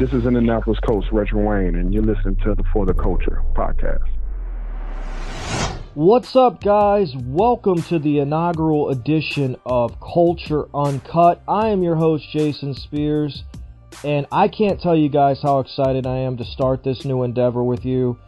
This is Indianapolis coach Reggie Wayne, and you're listening to the For the Culture podcast. What's up, guys? Welcome to the inaugural edition of Culture Uncut. I am your host, Jason Spears, and I can't tell you guys how excited I am to start this new endeavor with you.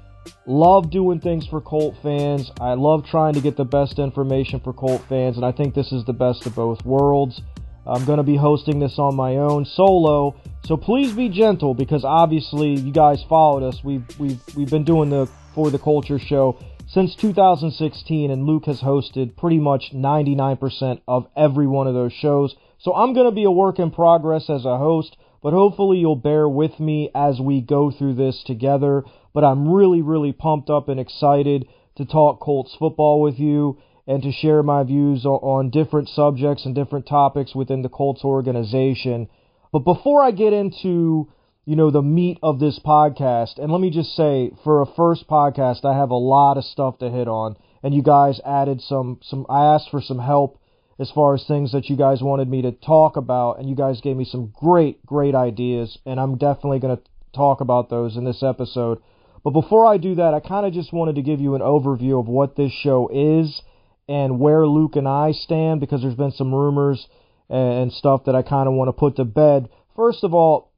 Love doing things for Colt fans. I love trying to get the best information for Colt fans, and I think this is the best of both worlds. I'm going to be hosting this on my own solo, so please be gentle because obviously you guys followed us. We've we've we've been doing the for the culture show since 2016 and Luke has hosted pretty much 99% of every one of those shows. So I'm going to be a work in progress as a host, but hopefully you'll bear with me as we go through this together. But I'm really really pumped up and excited to talk Colts football with you and to share my views on different subjects and different topics within the Colts organization. But before I get into, you know, the meat of this podcast, and let me just say, for a first podcast, I have a lot of stuff to hit on, and you guys added some, some, I asked for some help as far as things that you guys wanted me to talk about, and you guys gave me some great, great ideas, and I'm definitely going to talk about those in this episode. But before I do that, I kind of just wanted to give you an overview of what this show is and where Luke and I stand because there's been some rumors and stuff that I kind of want to put to bed. First of all,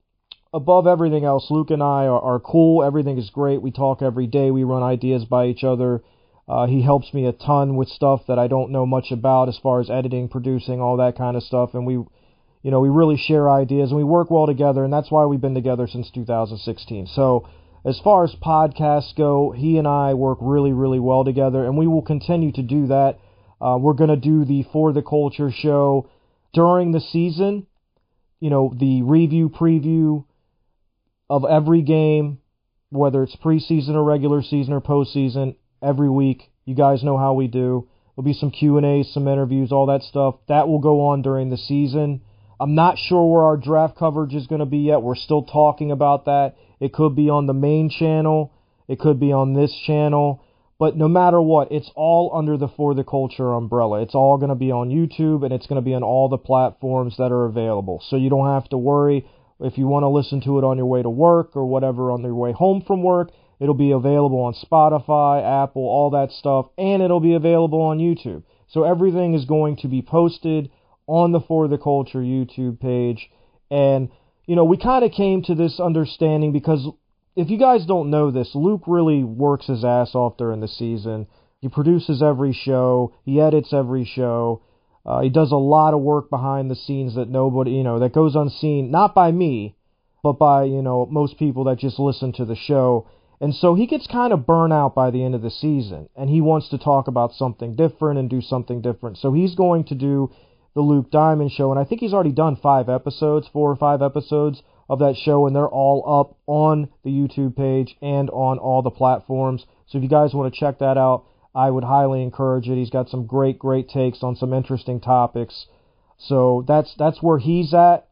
above everything else, Luke and I are, are cool. Everything is great. We talk every day. We run ideas by each other. Uh, he helps me a ton with stuff that I don't know much about as far as editing, producing, all that kind of stuff. And we, you know, we really share ideas and we work well together. And that's why we've been together since 2016. So, as far as podcasts go, he and I work really, really well together, and we will continue to do that. Uh, we're going to do the For the Culture show during the season. You know, the review, preview of every game, whether it's preseason or regular season or postseason, every week. You guys know how we do. There'll be some Q and A's, some interviews, all that stuff. That will go on during the season. I'm not sure where our draft coverage is going to be yet. We're still talking about that. It could be on the main channel. It could be on this channel. But no matter what, it's all under the For the Culture umbrella. It's all going to be on YouTube and it's going to be on all the platforms that are available. So you don't have to worry if you want to listen to it on your way to work or whatever on your way home from work. It'll be available on Spotify, Apple, all that stuff, and it'll be available on YouTube. So everything is going to be posted on the For the Culture YouTube page. And you know, we kind of came to this understanding because if you guys don't know this, Luke really works his ass off during the season. He produces every show, he edits every show. Uh, he does a lot of work behind the scenes that nobody, you know, that goes unseen, not by me, but by, you know, most people that just listen to the show. And so he gets kind of burnt out by the end of the season, and he wants to talk about something different and do something different. So he's going to do the Luke Diamond show, and I think he's already done five episodes, four or five episodes of that show, and they're all up on the YouTube page and on all the platforms. So if you guys want to check that out, I would highly encourage it. He's got some great, great takes on some interesting topics. So that's that's where he's at.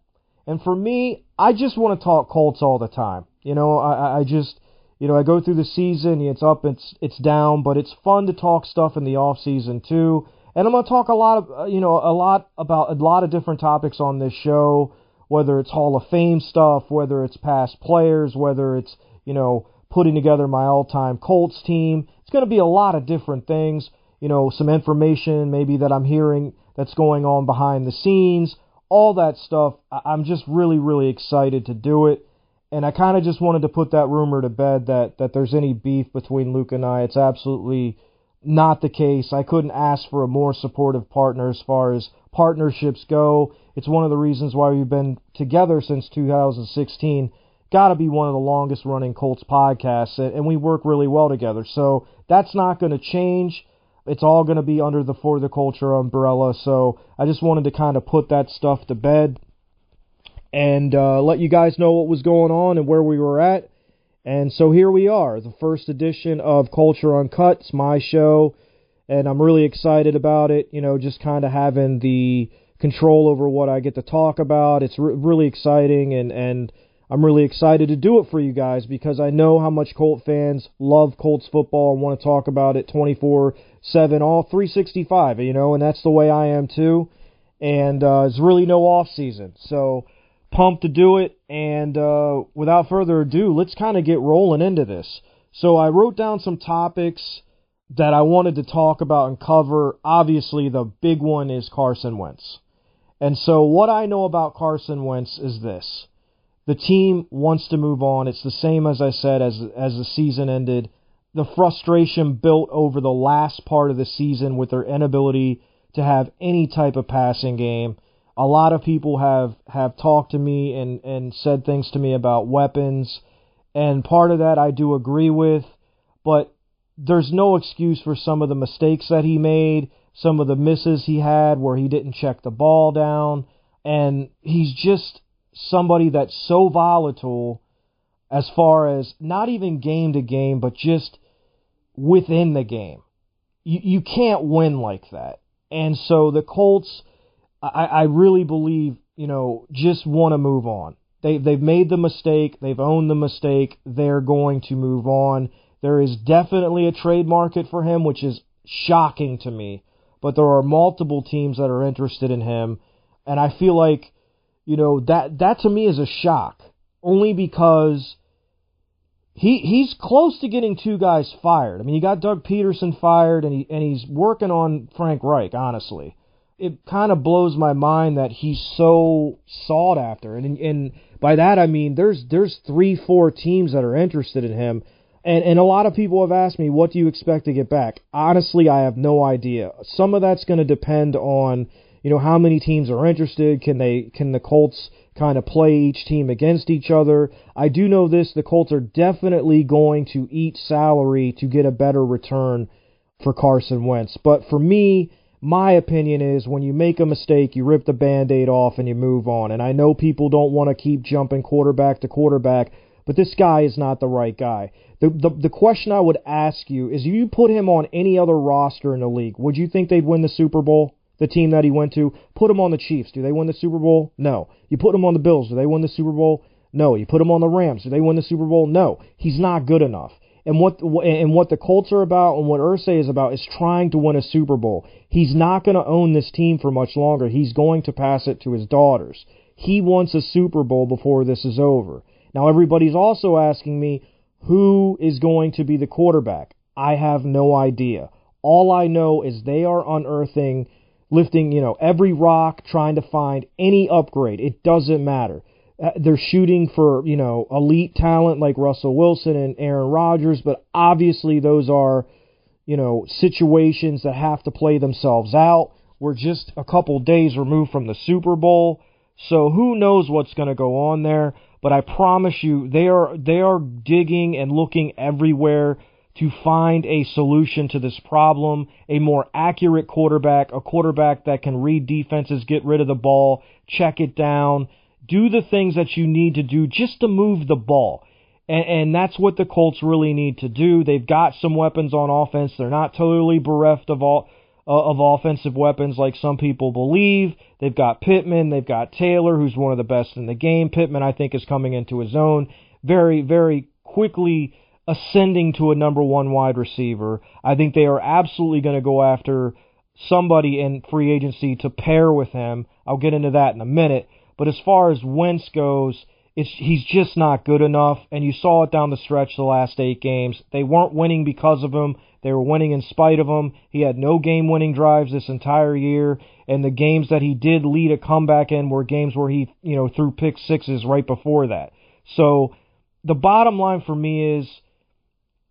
And for me, I just want to talk Colts all the time. You know, I, I just you know, I go through the season, it's up, it's it's down, but it's fun to talk stuff in the off season too. And I'm going to talk a lot of, uh, you know, a lot about a lot of different topics on this show, whether it's Hall of Fame stuff, whether it's past players, whether it's, you know, putting together my all-time Colts team. It's going to be a lot of different things, you know, some information maybe that I'm hearing that's going on behind the scenes, all that stuff. I'm just really, really excited to do it. And I kind of just wanted to put that rumor to bed that, that there's any beef between Luke and I. It's absolutely not the case. I couldn't ask for a more supportive partner as far as partnerships go. It's one of the reasons why we've been together since 2016. Got to be one of the longest running Colts podcasts, and we work really well together. So that's not going to change. It's all going to be under the For the Culture umbrella. So I just wanted to kind of put that stuff to bed and uh, let you guys know what was going on and where we were at. And so here we are, the first edition of Culture Uncut. It's my show, and I'm really excited about it. You know, just kind of having the control over what I get to talk about. It's re- really exciting, and and I'm really excited to do it for you guys because I know how much Colt fans love Colts football and want to talk about it 24/7, all 365. You know, and that's the way I am too. And uh, there's really no off season, so pumped to do it. And uh, without further ado, let's kind of get rolling into this. So I wrote down some topics that I wanted to talk about and cover. Obviously, the big one is Carson Wentz. And so what I know about Carson Wentz is this. The team wants to move on. It's the same as I said as as the season ended. The frustration built over the last part of the season with their inability to have any type of passing game. A lot of people have have talked to me and and said things to me about weapons, and part of that I do agree with, but there's no excuse for some of the mistakes that he made, some of the misses he had where he didn't check the ball down, and he's just somebody that's so volatile as far as not even game to game, but just within the game. You you can't win like that. And so the Colts, I, I really believe, you know, just want to move on. They they've made the mistake, they've owned the mistake, they're going to move on. There is definitely a trade market for him, which is shocking to me. But there are multiple teams that are interested in him, and I feel like you know that that to me is a shock only because he he's close to getting two guys fired. I mean, he got Doug Pederson fired, and he and he's working on Frank Reich. Honestly, it kind of blows my mind that he's so sought after, and and by that I mean there's there's three four teams that are interested in him. And and a lot of people have asked me, what do you expect to get back? Honestly, I have no idea. Some of that's going to depend on you know how many teams are interested. Can they can the Colts kind of play each team against each other? I do know this: the Colts are definitely going to eat salary to get a better return for Carson Wentz. But for me, my opinion is when you make a mistake, you rip the band-aid off and you move on. And I know people don't want to keep jumping quarterback to quarterback, but this guy is not the right guy. The, the the question I would ask you is you put him on any other roster in the league, would you think they'd win the Super Bowl? the team that he went to. Put him on the Chiefs. Do they win the Super Bowl? No. You put him on the Bills. Do they win the Super Bowl? No. You put him on the Rams. Do they win the Super Bowl? No. He's not good enough. And what and what the Colts are about and what Irsay is about is trying to win a Super Bowl. He's not going to own this team for much longer. He's going to pass it to his daughters. He wants a Super Bowl before this is over. Now everybody's also asking me who is going to be the quarterback. I have no idea. All I know is they are unearthing lifting, you know, every rock, trying to find any upgrade. It doesn't matter. Uh, they're shooting for, you know, elite talent like Russell Wilson and Aaron Rodgers, but obviously those are, you know, situations that have to play themselves out. We're just a couple days removed from the Super Bowl, so who knows what's going to go on there, but I promise you they are they are digging and looking everywhere to find a solution to this problem, a more accurate quarterback, a quarterback that can read defenses, get rid of the ball, check it down, do the things that you need to do just to move the ball. And, and that's what the Colts really need to do. They've got some weapons on offense. They're not totally bereft of all uh, of offensive weapons like some people believe. They've got Pittman, they've got Taylor, who's one of the best in the game. Pittman, I think, is coming into his own very, very quickly ascending to a number one wide receiver. I think they are absolutely going to go after somebody in free agency to pair with him. I'll get into that in a minute. But as far as Wentz goes, it's he's just not good enough, and you saw it down the stretch the last eight games. They weren't winning because of him; they were winning in spite of him. He had no game-winning drives this entire year, and the games that he did lead a comeback in were games where he, you know, threw pick sixes right before that. So the bottom line for me is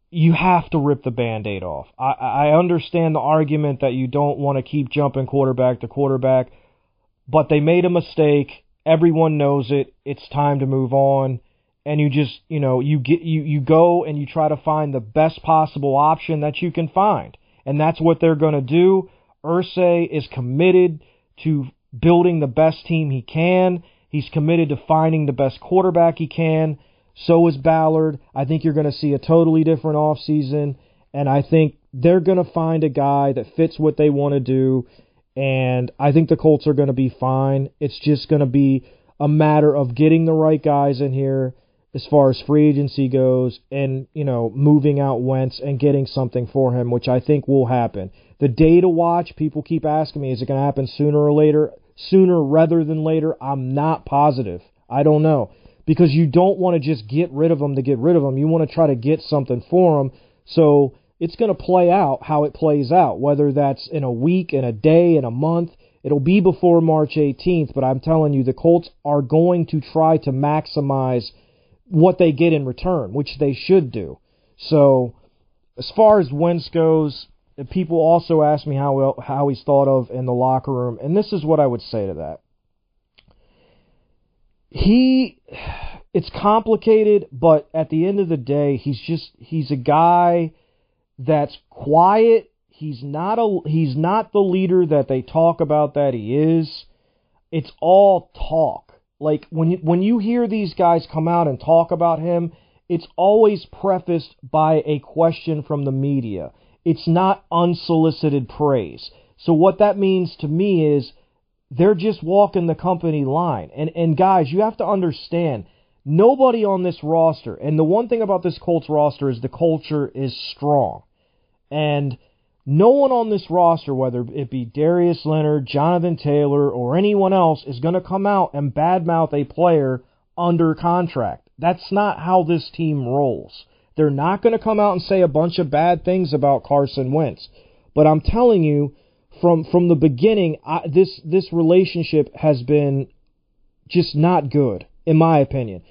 you have to rip the band-aid off. I, I understand the argument that you don't want to keep jumping quarterback to quarterback, but they made a mistake. Everyone knows it. It's time to move on. And you just, you know, you get you you go and you try to find the best possible option that you can find. And that's what they're going to do. Irsay is committed to building the best team he can. He's committed to finding the best quarterback he can. So is Ballard. I think you're going to see a totally different offseason. And I think they're going to find a guy that fits what they want to do. And I think the Colts are going to be fine. It's just going to be a matter of getting the right guys in here as far as free agency goes and, you know, moving out Wentz and getting something for him, which I think will happen. The day to watch, people keep asking me, is it going to happen sooner or later? Sooner rather than later, I'm not positive. I don't know. Because you don't want to just get rid of them to get rid of them. You want to try to get something for them. So it's going to play out how it plays out, whether that's in a week, in a day, in a month. It'll be before March 18th, but I'm telling you, the Colts are going to try to maximize what they get in return, which they should do. So, as far as Wentz goes, people also ask me how how he's thought of in the locker room, and this is what I would say to that. He, it's complicated, but at the end of the day, he's just he's a guy that's quiet. He's not a he's not the leader that they talk about that he is. It's all talk. Like when you, when you hear these guys come out and talk about him, it's always prefaced by a question from the media. It's not unsolicited praise. So what that means to me is they're just walking the company line. And and guys, you have to understand nobody on this roster. And the one thing about this Colts roster is the culture is strong. And no one on this roster, whether it be Darius Leonard, Jonathan Taylor, or anyone else, is going to come out and badmouth a player under contract. That's not how this team rolls. They're not going to come out and say a bunch of bad things about Carson Wentz. But I'm telling you, from from the beginning, I, this this relationship has been just not good, in my opinion.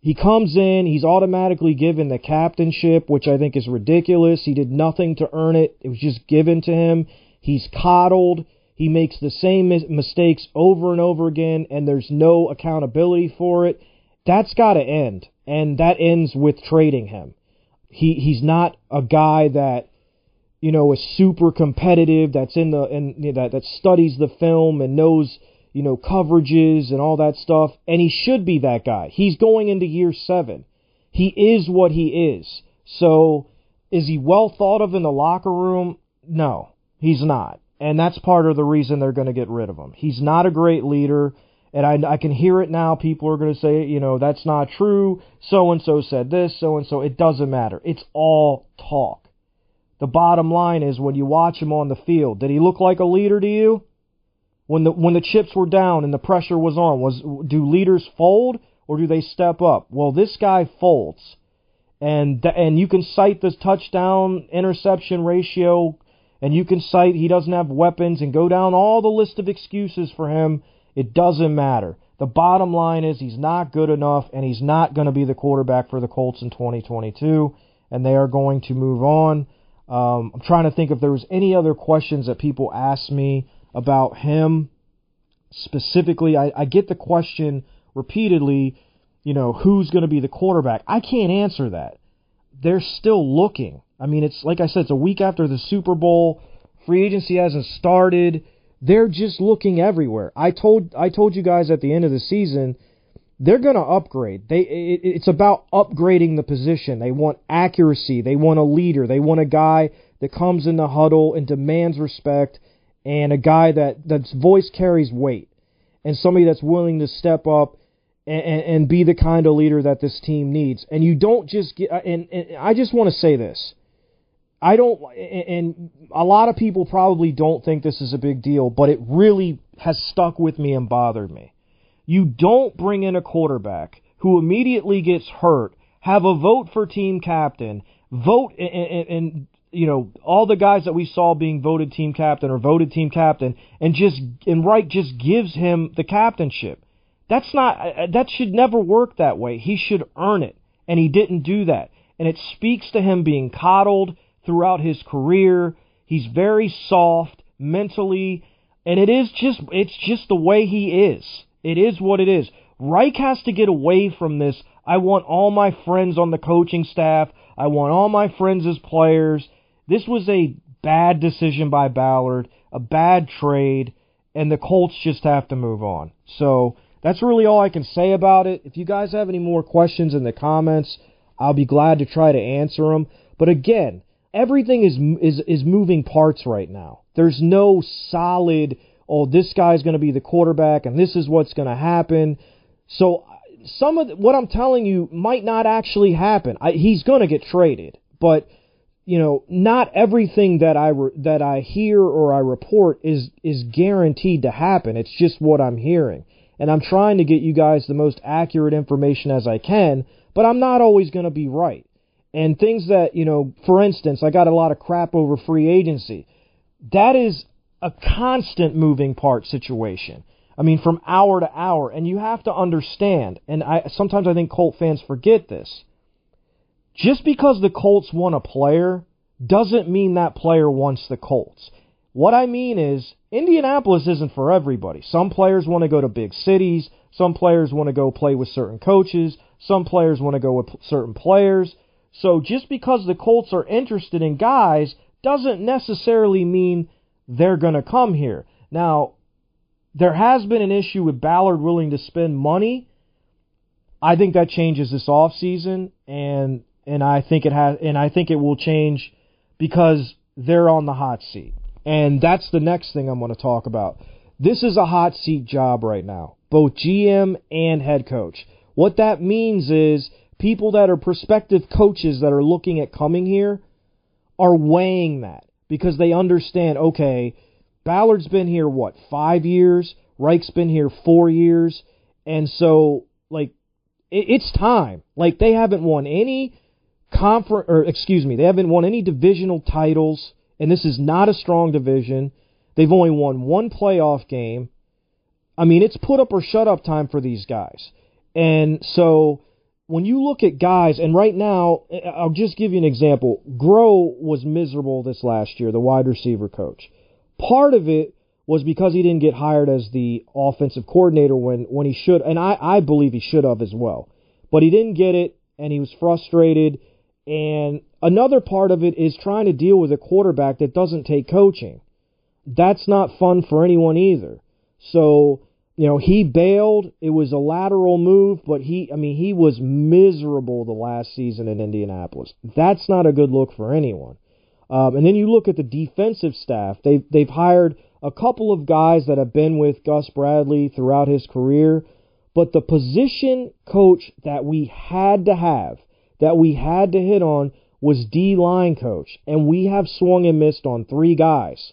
He comes in, he's automatically given the captainship, which I think is ridiculous. He did nothing to earn it, it was just given to him. He's coddled. He makes the same mistakes over and over again, and there's no accountability for it. That's got to end, and that ends with trading him. He he's not a guy that you know is super competitive. That's in the and you know, that that studies the film and knows you know, coverages and all that stuff, and he should be that guy. He's going into year seven. He is what he is. So, is he well thought of in the locker room? No, he's not. And that's part of the reason they're going to get rid of him. He's not a great leader. And I, I can hear it now. People are going to say, you know, that's not true. So and so said this, so and so. It doesn't matter. It's all talk. The bottom line is when you watch him on the field, did he look like a leader to you? When the when the chips were down and the pressure was on was do leaders fold or do they step up? Well this guy folds. And and you can cite this touchdown interception ratio and you can cite he doesn't have weapons and go down all the list of excuses for him. It doesn't matter. The bottom line is he's not good enough and he's not going to be the quarterback for the Colts in 2022 and they are going to move on. Um, I'm trying to think if there was any other questions that people asked me about him specifically. I, I get the question repeatedly, you know, who's going to be the quarterback? I can't answer that. They're still looking. I mean, it's like I said, it's a week after the Super Bowl. Free agency hasn't started. They're just looking everywhere. I told I told you guys at the end of the season they're going to upgrade. They it, it's about upgrading the position. They want accuracy. They want a leader. They want a guy that comes in the huddle and demands respect and a guy that that's voice carries weight, and somebody that's willing to step up and, and, be the kind of leader that this team needs. And you don't just get. Uh, and, and I just want to say this. I don't, and a lot of people probably don't think this is a big deal, but it really has stuck with me and bothered me. You don't bring in a quarterback who immediately gets hurt, have a vote for team captain, vote and, and, and you know, all the guys that we saw being voted team captain or voted team captain, and just and Reich just gives him the captainship. That's not uh, uh, that should never work that way. He should earn it, and he didn't do that. And it speaks to him being coddled throughout his career. He's very soft mentally, and it is just it's just the way he is. It is what it is. Reich has to get away from this. I want all my friends on the coaching staff. I want all my friends as players this was a bad decision by Ballard, a bad trade, and the Colts just have to move on. So that's really all I can say about it. If you guys have any more questions in the comments, I'll be glad to try to answer them. But again, everything is is is moving parts right now. There's no solid oh this guy's going to be the quarterback and this is what's going to happen. So some of the, what I'm telling you might not actually happen. I, he's going to get traded, but you know, not everything that I re- that I hear or I report is is guaranteed to happen. It's just what I'm hearing. and I'm trying to get you guys the most accurate information as I can, but I'm not always going to be right. And things that, you know, for instance, I got a lot of crap over free agency. That is a constant moving part situation. I mean, from hour to hour, and you have to understand, and I sometimes I think Colt fans forget this. Just because the Colts want a player doesn't mean that player wants the Colts. What I mean is, Indianapolis isn't for everybody. Some players want to go to big cities. Some players want to go play with certain coaches. Some players want to go with certain players. So just because the Colts are interested in guys doesn't necessarily mean they're going to come here. Now, there has been an issue with Ballard willing to spend money. I think that changes this off season, and and I think it has, and I think it will change because they're on the hot seat. And that's the next thing I'm going to talk about. This is a hot seat job right now, both GM and head coach. What that means is people that are prospective coaches that are looking at coming here are weighing that because they understand, okay, Ballard's been here, what, five years? Reich's been here four years. And so, like, it, it's time. Like, they haven't won any conference, or excuse me, they haven't won any divisional titles and this is not a strong division. They've only won one playoff game. I mean, it's put up or shut up time for these guys. And so when you look at guys, and right now, I'll just give you an example. Groh was miserable this last year, the wide receiver coach. Part of it was because he didn't get hired as the offensive coordinator when, when he should, and I, I believe he should have as well. But he didn't get it, and he was frustrated and another part of it is trying to deal with a quarterback that doesn't take coaching. That's not fun for anyone either. So, you know, he bailed. It was a lateral move, but he, I mean, he was miserable the last season in Indianapolis. That's not a good look for anyone. Um, and then you look at the defensive staff. They've they've hired a couple of guys that have been with Gus Bradley throughout his career, but the position coach that we had to have that we had to hit on was D line coach, and we have swung and missed on three guys.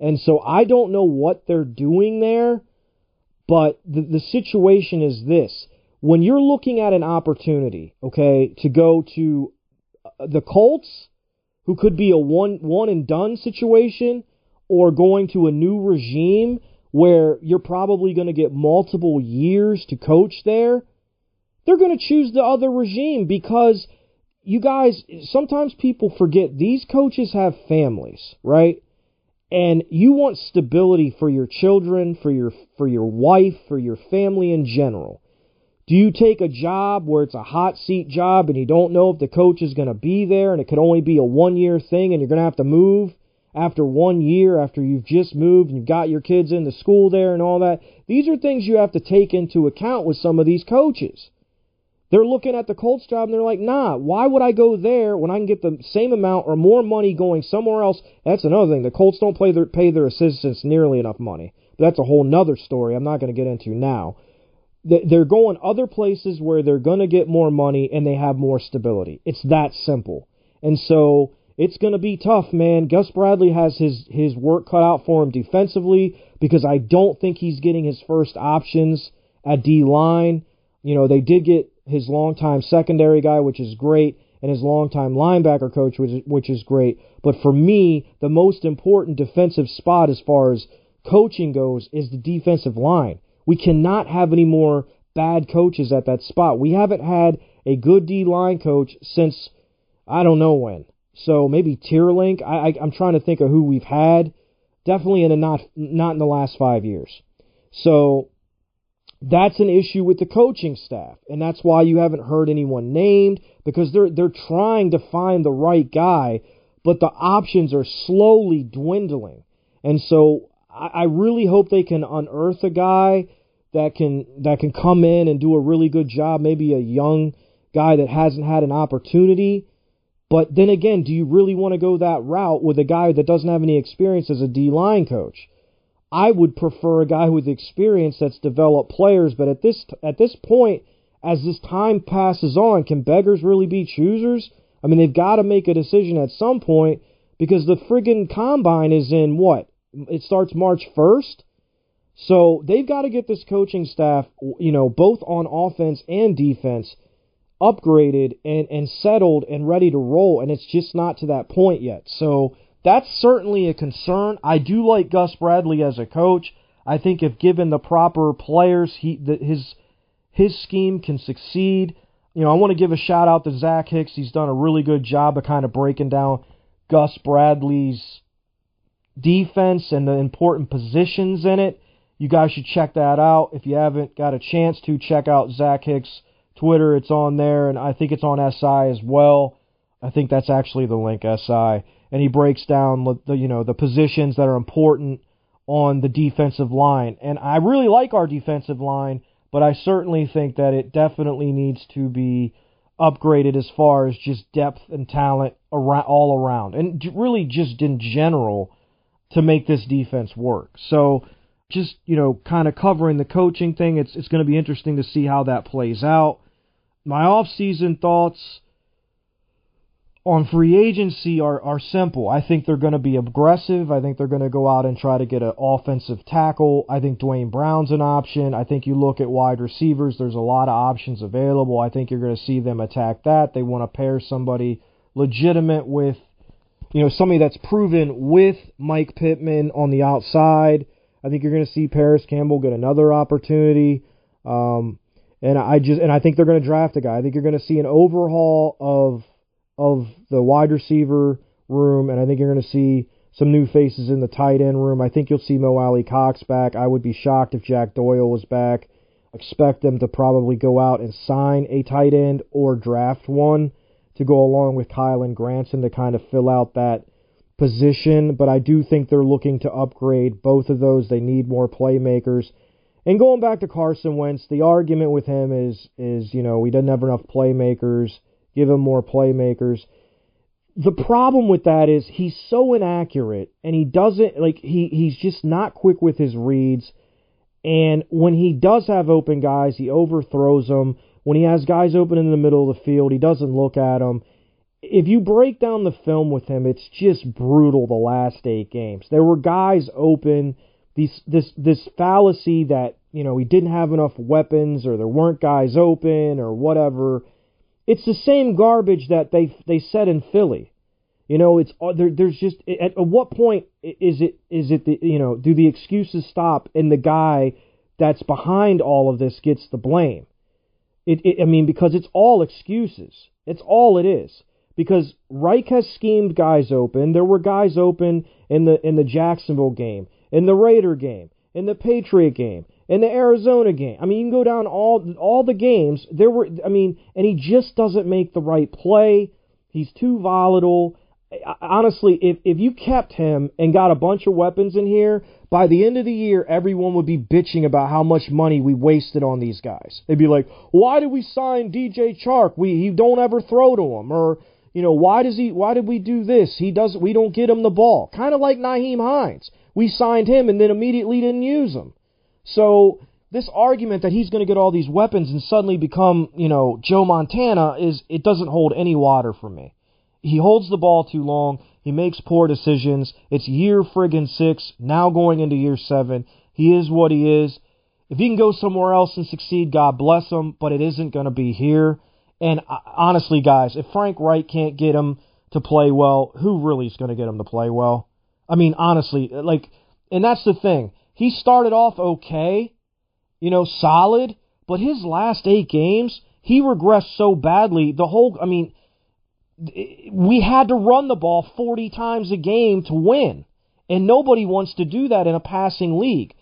And so I don't know what they're doing there, but the, the situation is this. When you're looking at an opportunity, okay, to go to uh, the Colts, who could be a one one and done situation, or going to a new regime where you're probably going to get multiple years to coach there, they're going to choose the other regime because you guys, sometimes people forget these coaches have families, right? And you want stability for your children, for your for your wife, for your family in general. Do you take a job where it's a hot seat job and you don't know if the coach is going to be there and it could only be a one year thing and you're going to have to move after one year after you've just moved and you've got your kids into school there and all that? These are things you have to take into account with some of these coaches. They're looking at the Colts job and they're like, nah, why would I go there when I can get the same amount or more money going somewhere else? That's another thing. The Colts don't pay their, pay their assistants nearly enough money. But that's a whole nother story I'm not going to get into now. They're going other places where they're going to get more money and they have more stability. It's that simple. And so it's going to be tough, man. Gus Bradley has his, his work cut out for him defensively because I don't think he's getting his first options at D line. You know, they did get his longtime secondary guy, which is great, and his longtime linebacker coach, which is, which is great. But for me, the most important defensive spot as far as coaching goes is the defensive line. We cannot have any more bad coaches at that spot. We haven't had a good D line coach since I don't know when. So maybe Teerlinck. I, I, I'm trying to think of who we've had. Definitely in a not not in the last five years. So that's an issue with the coaching staff, and that's why you haven't heard anyone named because they're they're trying to find the right guy, but the options are slowly dwindling. And so I, I really hope they can unearth a guy that can that can come in and do a really good job, maybe a young guy that hasn't had an opportunity. But then again, do you really want to go that route with a guy that doesn't have any experience as a D line coach? I would prefer a guy with experience that's developed players. But at this at this point, as this time passes on, can beggars really be choosers? I mean, they've got to make a decision at some point because the friggin' combine is in what? It starts March 1st. So they've got to get this coaching staff, you know, both on offense and defense, upgraded and, and settled and ready to roll. And it's just not to that point yet. So that's certainly a concern. I do like Gus Bradley as a coach. I think if given the proper players, he the, his his scheme can succeed. You know, I want to give a shout out to Zach Hicks. He's done a really good job of kind of breaking down Gus Bradley's defense and the important positions in it. You guys should check that out. If you haven't got a chance to, check out Zach Hicks' Twitter. It's on there, and I think it's on SI as well. I think that's actually the link, SI. And he breaks down the you know the positions that are important on the defensive line. And I really like our defensive line, but I certainly think that it definitely needs to be upgraded as far as just depth and talent around, all around, and really just in general to make this defense work. So just you know, kind of covering the coaching thing. It's it's going to be interesting to see how that plays out. My off-season thoughts on free agency are, are simple. I think they're going to be aggressive. I think they're going to go out and try to get an offensive tackle. I think Duane Brown's an option. I think you look at wide receivers, there's a lot of options available. I think you're going to see them attack that. They want to pair somebody legitimate with, you know, somebody that's proven with Mike Pittman on the outside. I think you're going to see Parris Campbell get another opportunity. Um, and I just and I think they're going to draft a guy. I think you're going to see an overhaul of of the wide receiver room, and I think you're going to see some new faces in the tight end room. I think you'll see Mo Alie-Cox back. I would be shocked if Jack Doyle was back. Expect them to probably go out and sign a tight end or draft one to go along with Kylen Granson to kind of fill out that position, but I do think they're looking to upgrade both of those. They need more playmakers. And going back to Carson Wentz, the argument with him is is you know we didn't have enough playmakers. Give him more playmakers. The problem with that is he's so inaccurate, and he doesn't like he he's just not quick with his reads. And when he does have open guys, he overthrows them. When he has guys open in the middle of the field, he doesn't look at them if you break down the film with him, it's just brutal the last eight games. There were guys open. These this this fallacy that you know he didn't have enough weapons or there weren't guys open or whatever. It's the same garbage that they they said in Philly. You know, it's uh, there. There's just at, at what point is it is it the you know do the excuses stop and the guy that's behind all of this gets the blame? It, it I mean because it's all excuses. It's all it is because Reich has schemed guys open. There were guys open in the in the Jacksonville game, in the Raider game, in the Patriot game, in the Arizona game. I mean, you can go down all all the games. There were I mean, and he just doesn't make the right play. He's too volatile. Honestly, if if you kept him and got a bunch of weapons in here, by the end of the year, everyone would be bitching about how much money we wasted on these guys. They'd be like, "Why did we sign DJ Chark? We he don't ever throw to him," or you know, why does he? Why did we do this? He does. We don't get him the ball. Kind of like Nyheim Hines. We signed him and then immediately didn't use him. So this argument that he's going to get all these weapons and suddenly become, you know, Joe Montana is it doesn't hold any water for me. He holds the ball too long. He makes poor decisions. It's year friggin' six, now going into year seven. He is what he is. If he can go somewhere else and succeed, God bless him, but it isn't going to be here. And uh, honestly, guys, if Frank Reich can't get him to play well, who really is going to get him to play well? I mean, honestly, like, and that's the thing. He started off okay, you know, solid, but his last eight games, he regressed so badly. The whole, I mean, we had to run the ball 40 times a game to win. And nobody wants to do that in a passing league.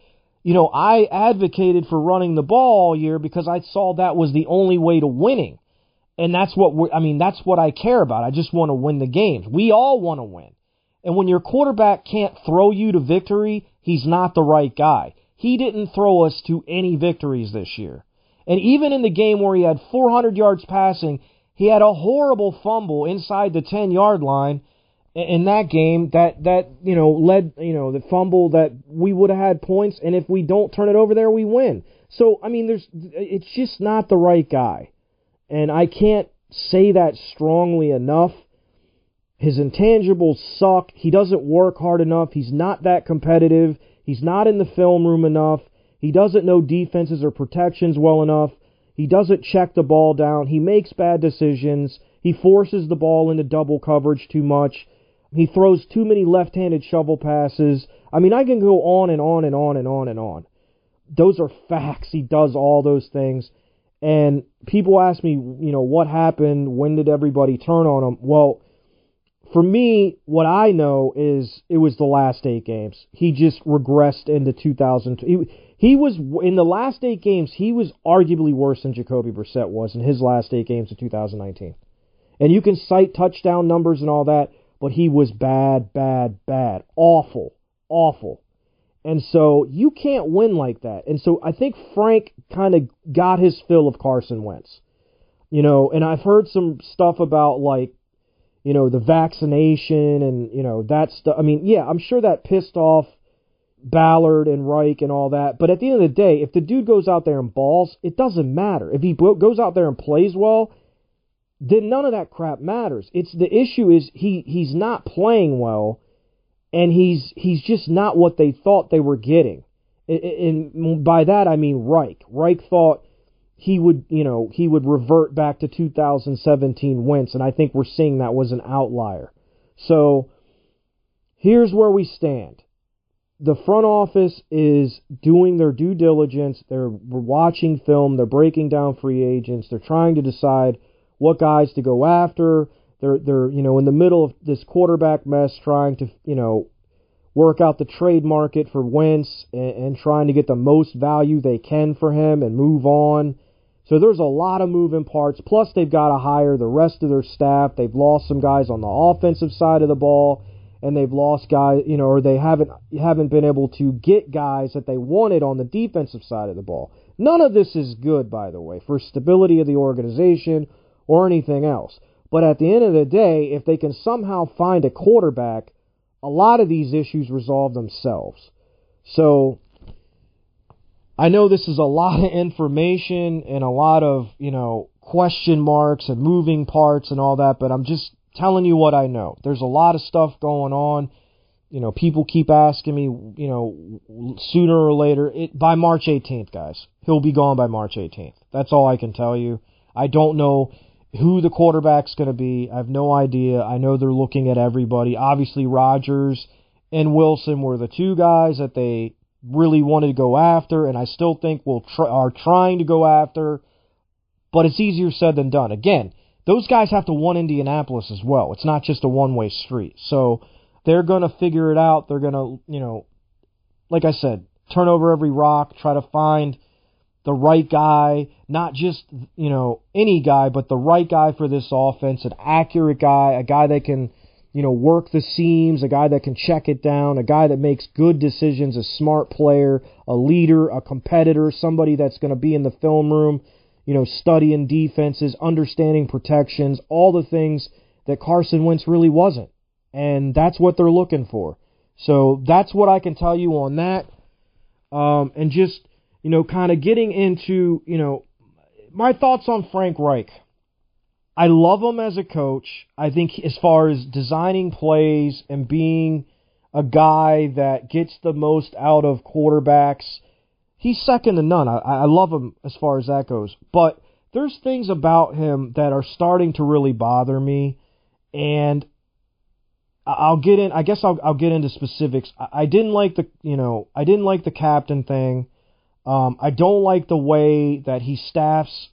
You know, I advocated for running the ball all year because I saw that was the only way to winning. And that's what we're, I mean, that's what I care about. I just want to win the games. We all want to win. And when your quarterback can't throw you to victory, he's not the right guy. He didn't throw us to any victories this year. And even in the game where he had 400 yards passing, he had a horrible fumble inside the 10 yard line in that game that, that, you know, led, you know, the fumble that we would have had points. And if we don't turn it over there, we win. So, I mean, there's, it's just not the right guy. And I can't say that strongly enough. His intangibles suck. He doesn't work hard enough. He's not that competitive. He's not in the film room enough. He doesn't know defenses or protections well enough. He doesn't check the ball down. He makes bad decisions. He forces the ball into double coverage too much. He throws too many left handed shovel passes. I mean, I can go on and on and on and on and on. Those are facts. He does all those things. And people ask me, you know, what happened? When did everybody turn on him? Well, for me, what I know is it was the last eight games. He just regressed into 2000. He, he was in the last eight games. He was arguably worse than Jacoby Brissett was in his last eight games of 2019. And you can cite touchdown numbers and all that, but he was bad, bad, bad, awful, awful. And so you can't win like that. And so I think Frank kind of got his fill of Carson Wentz. You know, and I've heard some stuff about like, you know, the vaccination and, you know, that stuff. I mean, yeah, I'm sure that pissed off Ballard and Reich and all that. But at the end of the day, if the dude goes out there and balls, it doesn't matter. If he goes out there and plays well, then none of that crap matters. It's the issue is he he's not playing well and he's he's just not what they thought they were getting. And by that I mean Reich. Reich thought he would, you know, he would revert back to 2017 Wentz, and I think we're seeing that was an outlier. So here's where we stand. The front office is doing their due diligence. They're watching film. They're breaking down free agents. They're trying to decide what guys to go after. They're they're you know in the middle of this quarterback mess, trying to you know work out the trade market for Wentz and, and trying to get the most value they can for him and move on. So there's a lot of moving parts. Plus they've got to hire the rest of their staff. They've lost some guys on the offensive side of the ball and they've lost guys, you know, or they haven't haven't been able to get guys that they wanted on the defensive side of the ball. None of this is good, by the way, for stability of the organization or anything else. But at the end of the day, if they can somehow find a quarterback, a lot of these issues resolve themselves. So I know this is a lot of information and a lot of, you know, question marks and moving parts and all that, but I'm just telling you what I know. There's a lot of stuff going on. You know, people keep asking me, you know, sooner or later, it, by March 18th, guys. He'll be gone by March 18th. That's all I can tell you. I don't know who the quarterback's going to be. I have no idea. I know they're looking at everybody. Obviously, Rodgers and Wilson were the two guys that they really wanted to go after, and I still think will try, are trying to go after. But it's easier said than done. Again, those guys have to want Indianapolis as well. It's not just a one-way street. So they're going to figure it out. They're going to, you know, like I said, turn over every rock, try to find the right guy, not just, you know, any guy, but the right guy for this offense, an accurate guy, a guy that can, you know, work the seams, a guy that can check it down, a guy that makes good decisions, a smart player, a leader, a competitor, somebody that's going to be in the film room, you know, studying defenses, understanding protections, all the things that Carson Wentz really wasn't. And that's what they're looking for. So that's what I can tell you on that. Um, and just you know, kind of getting into, you know, my thoughts on Frank Reich. I love him as a coach. I think as far as designing plays and being a guy that gets the most out of quarterbacks, he's second to none. I, I love him as far as that goes. But there's things about him that are starting to really bother me, and I'll get in. I guess I'll I'll get into specifics. I, I didn't like the you know I didn't like the captain thing. Um, I don't like the way that he staffs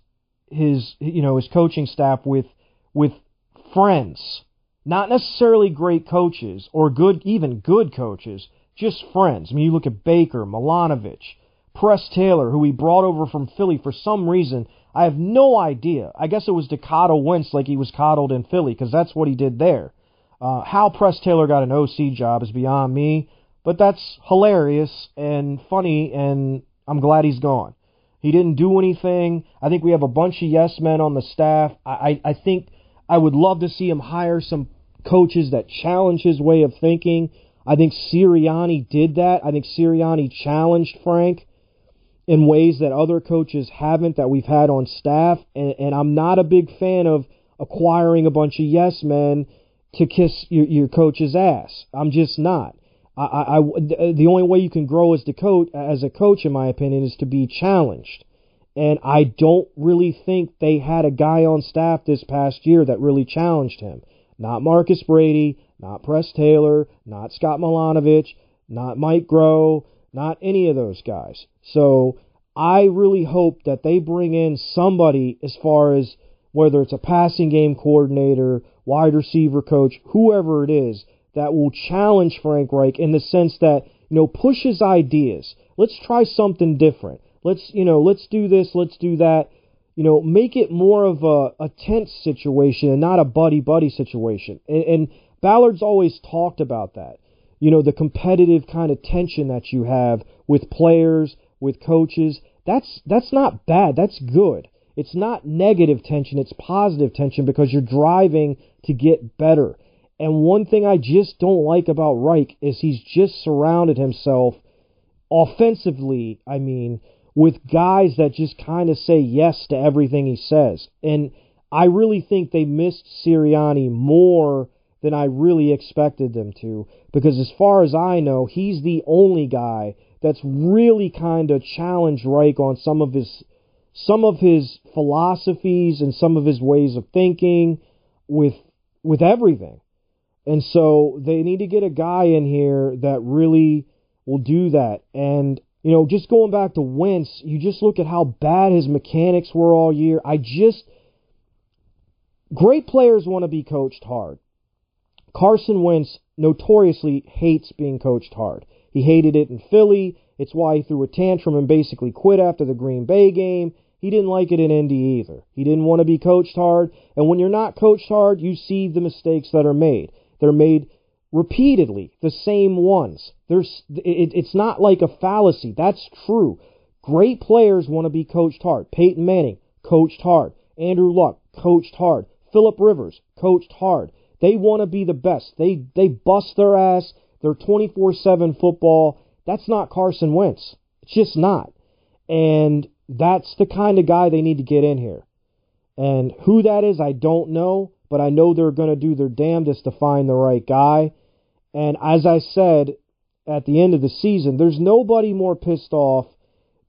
his you know his coaching staff with with friends, not necessarily great coaches or good even good coaches, just friends. I mean, you look at Baker, Milanovich, Press Taylor, who he brought over from Philly for some reason. I have no idea. I guess it was to coddle Wentz like he was coddled in Philly because that's what he did there. Uh, how Press Taylor got an OC job is beyond me, but that's hilarious and funny and I'm glad he's gone. He didn't do anything. I think we have a bunch of yes men on the staff. I, I, I think I would love to see him hire some coaches that challenge his way of thinking. I think Sirianni did that. I think Sirianni challenged Frank in ways that other coaches haven't that we've had on staff. And, and I'm not a big fan of acquiring a bunch of yes men to kiss your, your coach's ass. I'm just not. I, I, uh, the only way you can grow as the coach, as a coach, in my opinion, is to be challenged. And I don't really think they had a guy on staff this past year that really challenged him. Not Marcus Brady, not Press Taylor, not Scott Milanovich, not Mike Groh, not any of those guys. So I really hope that they bring in somebody as far as whether it's a passing game coordinator, wide receiver coach, whoever it is, that will challenge Frank Reich in the sense that, you know, push his ideas. Let's try something different. Let's, you know, let's do this, let's do that. You know, make it more of a, a tense situation and not a buddy buddy situation. And, and Ballard's always talked about that. You know, the competitive kind of tension that you have with players, with coaches. That's that's not bad. That's good. It's not negative tension, it's positive tension because you're driving to get better. And one thing I just don't like about Reich is he's just surrounded himself, offensively, I mean, with guys that just kind of say yes to everything he says. And I really think they missed Sirianni more than I really expected them to, because as far as I know, he's the only guy that's really kind of challenged Reich on some of his some of his philosophies and some of his ways of thinking with with everything. And so they need to get a guy in here that really will do that. And you know, just going back to Wentz, you just look at how bad his mechanics were all year. I just great players want to be coached hard. Carson Wentz notoriously hates being coached hard. He hated it in Philly. It's why he threw a tantrum and basically quit after the Green Bay game. He didn't like it in Indy either. He didn't want to be coached hard. And when you're not coached hard, you see the mistakes that are made. They're made repeatedly, the same ones. There's, it, it's not like a fallacy. That's true. Great players want to be coached hard. Peyton Manning, coached hard. Andrew Luck, coached hard. Philip Rivers, coached hard. They want to be the best. They they bust their ass. They're 24/7 football. That's not Carson Wentz. It's just not. And that's the kind of guy they need to get in here. And who that is, I don't know, but I know they're going to do their damnedest to find the right guy. And as I said at the end of the season, there's nobody more pissed off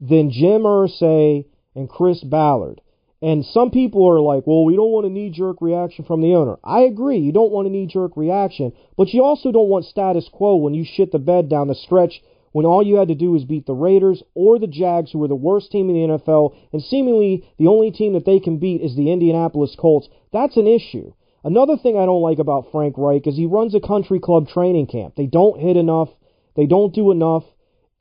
than Jim Irsay and Chris Ballard. And some people are like, well, we don't want a knee jerk reaction from the owner. I agree, you don't want a knee jerk reaction, but you also don't want status quo when you shit the bed down the stretch when all you had to do was beat the Raiders or the Jags, who were the worst team in the NFL, and seemingly the only team that they can beat is the Indianapolis Colts. That's an issue. Another thing I don't like about Frank Reich is he runs a country club training camp. They don't hit enough, they don't do enough,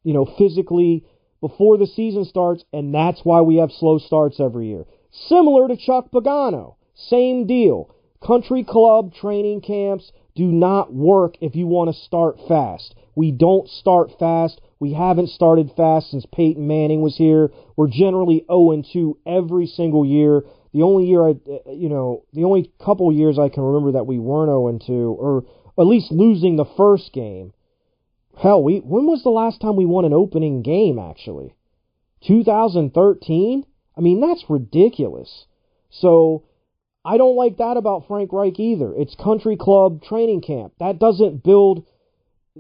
you know, physically before the season starts, and that's why we have slow starts every year. Similar to Chuck Pagano, same deal. Country club training camps do not work if you want to start fast. We don't start fast. We haven't started fast since Peyton Manning was here. We're generally 0 2 every single year. The only year I, you know, the only couple years I can remember that we weren't 0 2, or at least losing the first game. Hell, we when was the last time we won an opening game? Actually, 2013. I mean, that's ridiculous. So I don't like that about Frank Reich either. It's country club training camp. That doesn't build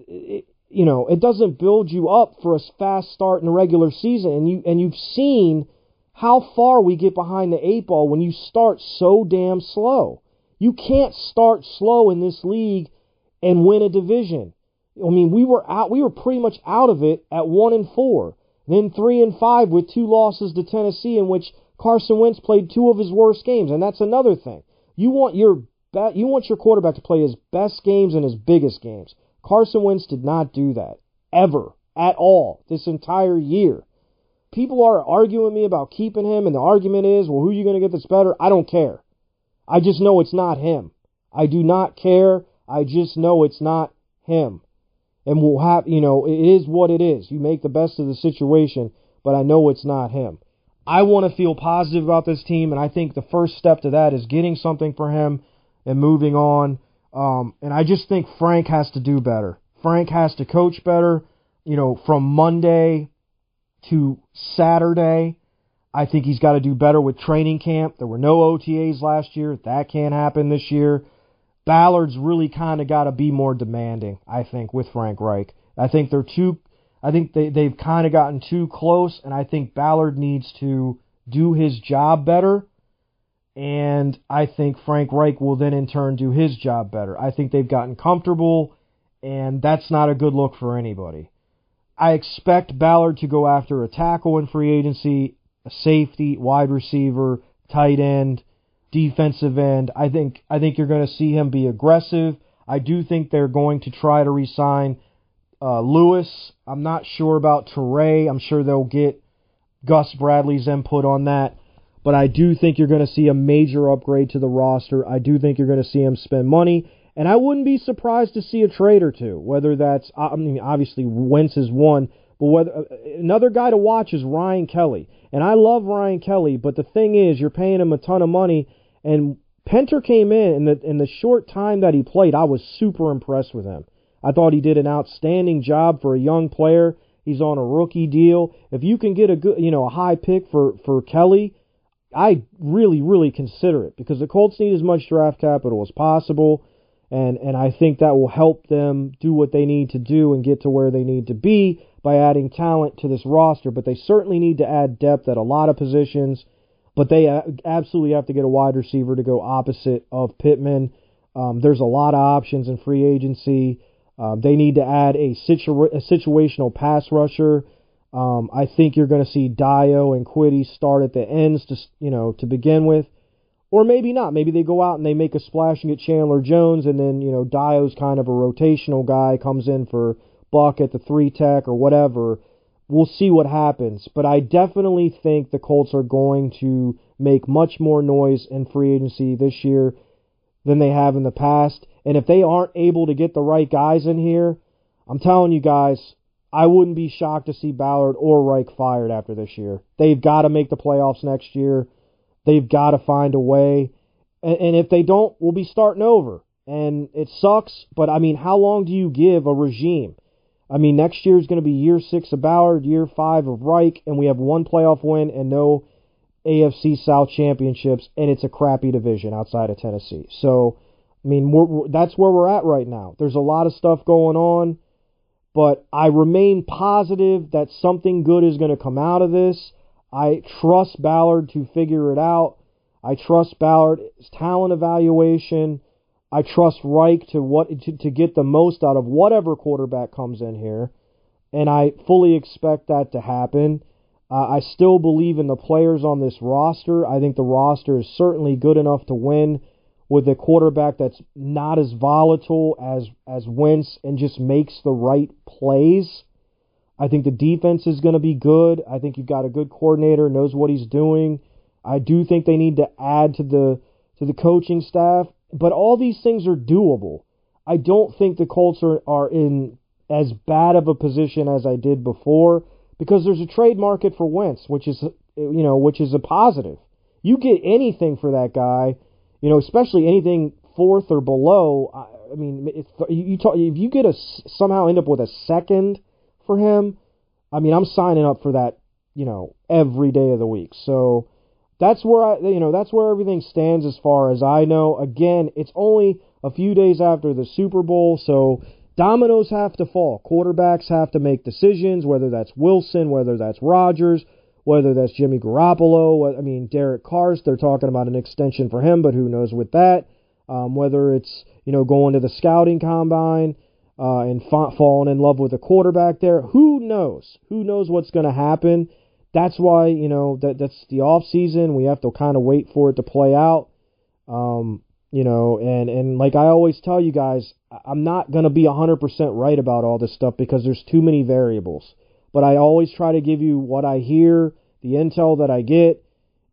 it, you know, it doesn't build you up for a fast start in the regular season. And you and you've seen how far we get behind the eight ball when you start so damn slow. You can't start slow in this league and win a division. I mean, we were out. We were pretty much out of it at one and four, then three and five with two losses to Tennessee, in which Carson Wentz played two of his worst games. And that's another thing. You want your you want your quarterback to play his best games and his biggest games. Carson Wentz did not do that. Ever. At all. This entire year. People are arguing me about keeping him, and the argument is, well, who are you going to get that's better? I don't care. I just know it's not him. I do not care. I just know it's not him. And we'll have, you know, it is what it is. You make the best of the situation, but I know it's not him. I want to feel positive about this team, and I think the first step to that is getting something for him and moving on. Um, and I just think Frank has to do better. Frank has to coach better. You know, from Monday to Saturday, I think he's got to do better with training camp. There were no OTAs last year. That can't happen this year. Ballard's really kind of got to be more demanding, I think, with Frank Reich. I think they're too. I think they they've kind of gotten too close, and I think Ballard needs to do his job better. And I think Frank Reich will then in turn do his job better. I think they've gotten comfortable, and that's not a good look for anybody. I expect Ballard to go after a tackle in free agency, a safety, wide receiver, tight end, defensive end. I think I think you're going to see him be aggressive. I do think they're going to try to resign uh, Lewis. I'm not sure about Turay. I'm sure they'll get Gus Bradley's input on that. But I do think you're going to see a major upgrade to the roster. I do think you're going to see him spend money. And I wouldn't be surprised to see a trade or two, whether that's, I mean, obviously Wentz is one, but whether uh, another guy to watch is Ryan Kelly. And I love Ryan Kelly, but the thing is, you're paying him a ton of money. And Pinter came in, in the in the short time that he played, I was super impressed with him. I thought he did an outstanding job for a young player. He's on a rookie deal. If you can get a good, you know, a high pick for for Kelly, I really really consider it because the Colts need as much draft capital as possible, and and I think that will help them do what they need to do and get to where they need to be by adding talent to this roster. But they certainly need to add depth at a lot of positions. But they absolutely have to get a wide receiver to go opposite of Pittman. Um, there's a lot of options in free agency. Um, they need to add a, situ- a situational pass rusher. Um, I think you're going to see Dayo and Kwity start at the ends to you know to begin with, or maybe not. Maybe they go out and they make a splash and get Chandler Jones, and then you know Dayo's kind of a rotational guy, comes in for Buck at the three tech or whatever. We'll see what happens, but I definitely think the Colts are going to make much more noise in free agency this year than they have in the past. And if they aren't able to get the right guys in here, I'm telling you guys, I wouldn't be shocked to see Ballard or Reich fired after this year. They've got to make the playoffs next year. They've got to find a way. And, and if they don't, we'll be starting over. And it sucks, but I mean, how long do you give a regime? I mean, next year is going to be year six of Ballard, year five of Reich, and we have one playoff win and no AFC South championships, and it's a crappy division outside of Tennessee. So I mean, we're, we're, that's where we're at right now. There's a lot of stuff going on, but I remain positive that something good is going to come out of this. I trust Ballard to figure it out. I trust Ballard's talent evaluation. I trust Reich to what to, to get the most out of whatever quarterback comes in here, and I fully expect that to happen. Uh, I still believe in the players on this roster. I think the roster is certainly good enough to win with a quarterback that's not as volatile as as Wentz and just makes the right plays. I think the defense is going to be good. I think you've got a good coordinator, knows what he's doing. I do think they need to add to the to the coaching staff, but all these things are doable. I don't think the Colts are, are in as bad of a position as I did before because there's a trade market for Wentz, which is you know which is a positive. You get anything for that guy, you know, especially anything fourth or below. I, I mean, if you talk, if you get a somehow end up with a second for him, I mean, I'm signing up for that. You know, every day of the week. So that's where I, you know, that's where everything stands as far as I know. Again, it's only a few days after the Super Bowl, so dominoes have to fall. Quarterbacks have to make decisions, whether that's Wilson, whether that's Rodgers, whether that's Jimmy Garoppolo. I mean, Derek Carr's, they're talking about an extension for him, but who knows with that. Um, whether it's, you know, going to the scouting combine uh, and fa- falling in love with a quarterback there. Who knows? Who knows what's going to happen? That's why, you know, that that's the off season. We have to kind of wait for it to play out. Um, you know, and and like I always tell you guys, I'm not going to be 100% right about all this stuff because there's too many variables but I always try to give you what I hear, the intel that I get,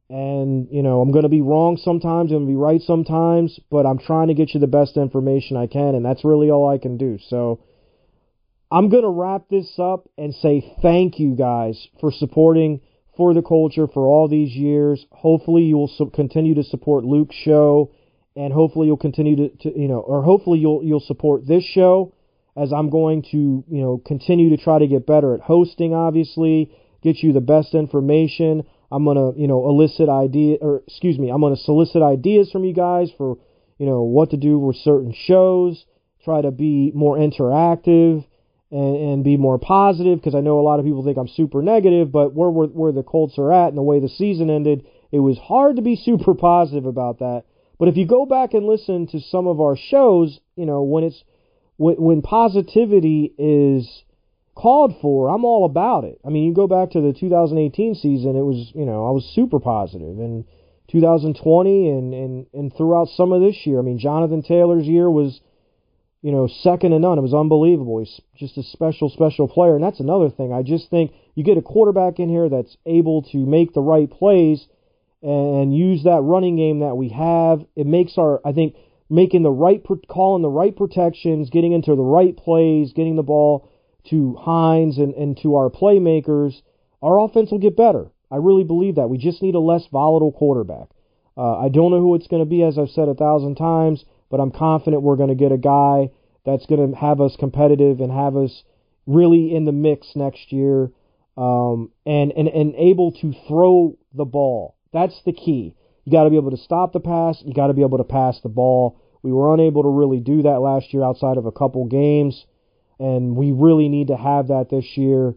and you know I'm going to be wrong sometimes, I'm going to be right sometimes, but I'm trying to get you the best information I can, and that's really all I can do. So I'm going to wrap this up and say thank you guys for supporting for the culture for all these years. Hopefully you will su- continue to support Luke's show, and hopefully you'll continue to, to you know, or hopefully you'll you'll support this show as I'm going to, you know, continue to try to get better at hosting, obviously, get you the best information. I'm going to, you know, elicit idea or excuse me, I'm going to solicit ideas from you guys for, you know, what to do with certain shows, try to be more interactive and, and be more positive because I know a lot of people think I'm super negative, but where, where where the Colts are at and the way the season ended, it was hard to be super positive about that. But if you go back and listen to some of our shows, you know when it's when, positivity is called for, I'm all about it. I mean, you go back to the 2018 season, it was you know I was super positive. positive and 2020 and and and throughout some of this year. I mean, Jonathan Taylor's year was you know, second to none. It was unbelievable. He's just a special, special player. And that's another thing. I just think you get a quarterback in here that's able to make the right plays and use that running game that we have. It makes our, I think, making the right, calling the right protections, getting into the right plays, getting the ball to Hines and, and to our playmakers, our offense will get better. I really believe that. We just need a less volatile quarterback. Uh, I don't know who it's going to be, as I've said a thousand times but I'm confident we're going to get a guy that's going to have us competitive and have us really in the mix next year um, and, and, and able to throw the ball. That's the key. You got to be able to stop the pass. You got to be able to pass the ball. We were unable to really do that last year outside of a couple games, and we really need to have that this year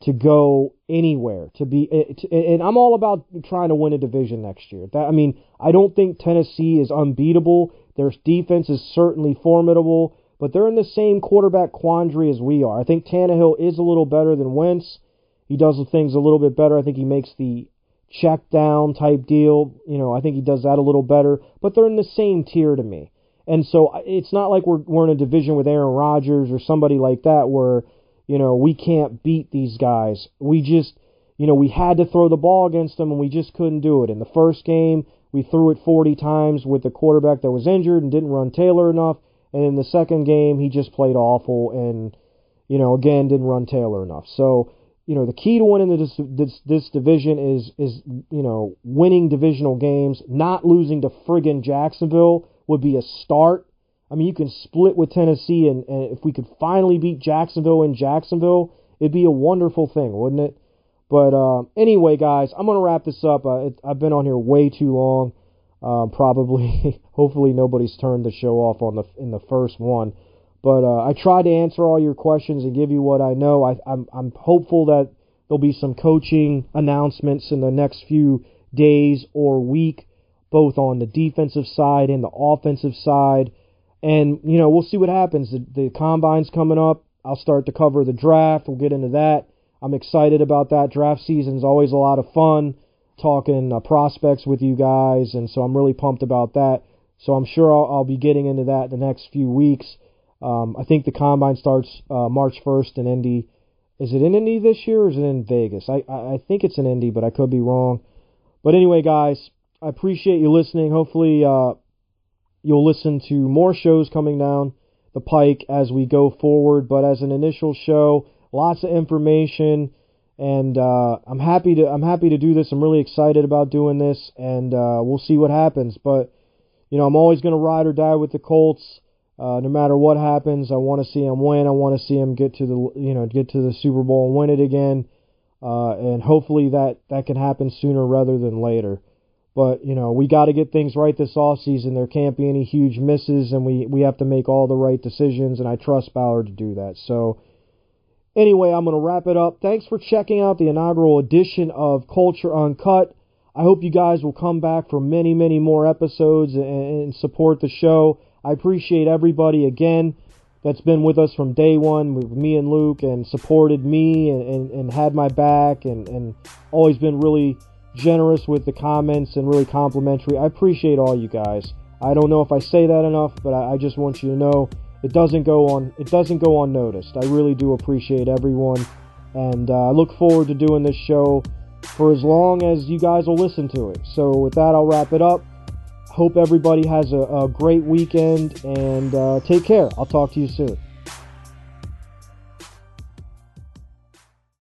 to go anywhere to be eh, and I'm all about trying to win a division next year. That I mean, I don't think Tennessee is unbeatable. Their defense is certainly formidable, but they're in the same quarterback quandary as we are. I think Tannehill is a little better than Wentz. He does things a little bit better. I think he makes the check down type deal. You know, I think he does that a little better, but they're in the same tier to me. And so it's not like we're we're in a division with Aaron Rodgers or somebody like that where, you know, we can't beat these guys. We just, you know, we had to throw the ball against them and we just couldn't do it. In the first game, we threw it 40 times with the quarterback that was injured and didn't run Taylor enough. And in the second game, he just played awful and, you know, again, didn't run Taylor enough. So, you know, the key to winning this, this, this division is, is, you know, winning divisional games. Not losing to friggin' Jacksonville would be a start. I mean, you can split with Tennessee, and, and if we could finally beat Jacksonville in Jacksonville, it'd be a wonderful thing, wouldn't it? But uh, anyway, guys, I'm going to wrap this up. Uh, it, I've been on here way too long. Uh, probably, hopefully, nobody's turned the show off on the in the first one. But uh, I tried to answer all your questions and give you what I know. I, I'm I'm hopeful that there'll be some coaching announcements in the next few days or week, both on the defensive side and the offensive side. And you know, we'll see what happens. The, the combine's coming up. I'll start to cover the draft. We'll get into that. I'm excited about that. Draft season is always a lot of fun talking uh, prospects with you guys, and so I'm really pumped about that. So I'm sure I'll, I'll be getting into that the next few weeks. Um, I think the combine starts uh, March 1st in Indy. Is it in Indy this year or is it in Vegas? I, I, I think it's in Indy, but I could be wrong. But anyway, guys, I appreciate you listening. Hopefully, uh, you'll listen to more shows coming down the pike as we go forward. But as an initial show, lots of information, and uh, I'm happy to I'm happy to do this. I'm really excited about doing this, and uh, we'll see what happens. But you know, I'm always going to ride or die with the Colts. Uh, no matter what happens, I want to see them win. I want to see them get to the you know get to the Super Bowl and win it again, uh, and hopefully that that can happen sooner rather than later. But you know we got to get things right this off season. There can't be any huge misses, and we we have to make all the right decisions. And I trust Ballard to do that. So Anyway, I'm going to wrap it up. Thanks for checking out the inaugural edition of Culture Uncut. I hope you guys will come back for many, many more episodes and, support the show. I appreciate everybody again that's been with us from day one with me and Luke and supported me and, and, and had my back and, and always been really generous with the comments and really complimentary. I appreciate all you guys. I don't know if I say that enough, but I, I just want you to know it doesn't go on it doesn't go unnoticed. I really do appreciate everyone, and uh, I look forward to doing this show for as long as you guys will listen to it. So with that, I'll wrap it up. Hope everybody has a, a great weekend and uh, take care. I'll talk to you soon.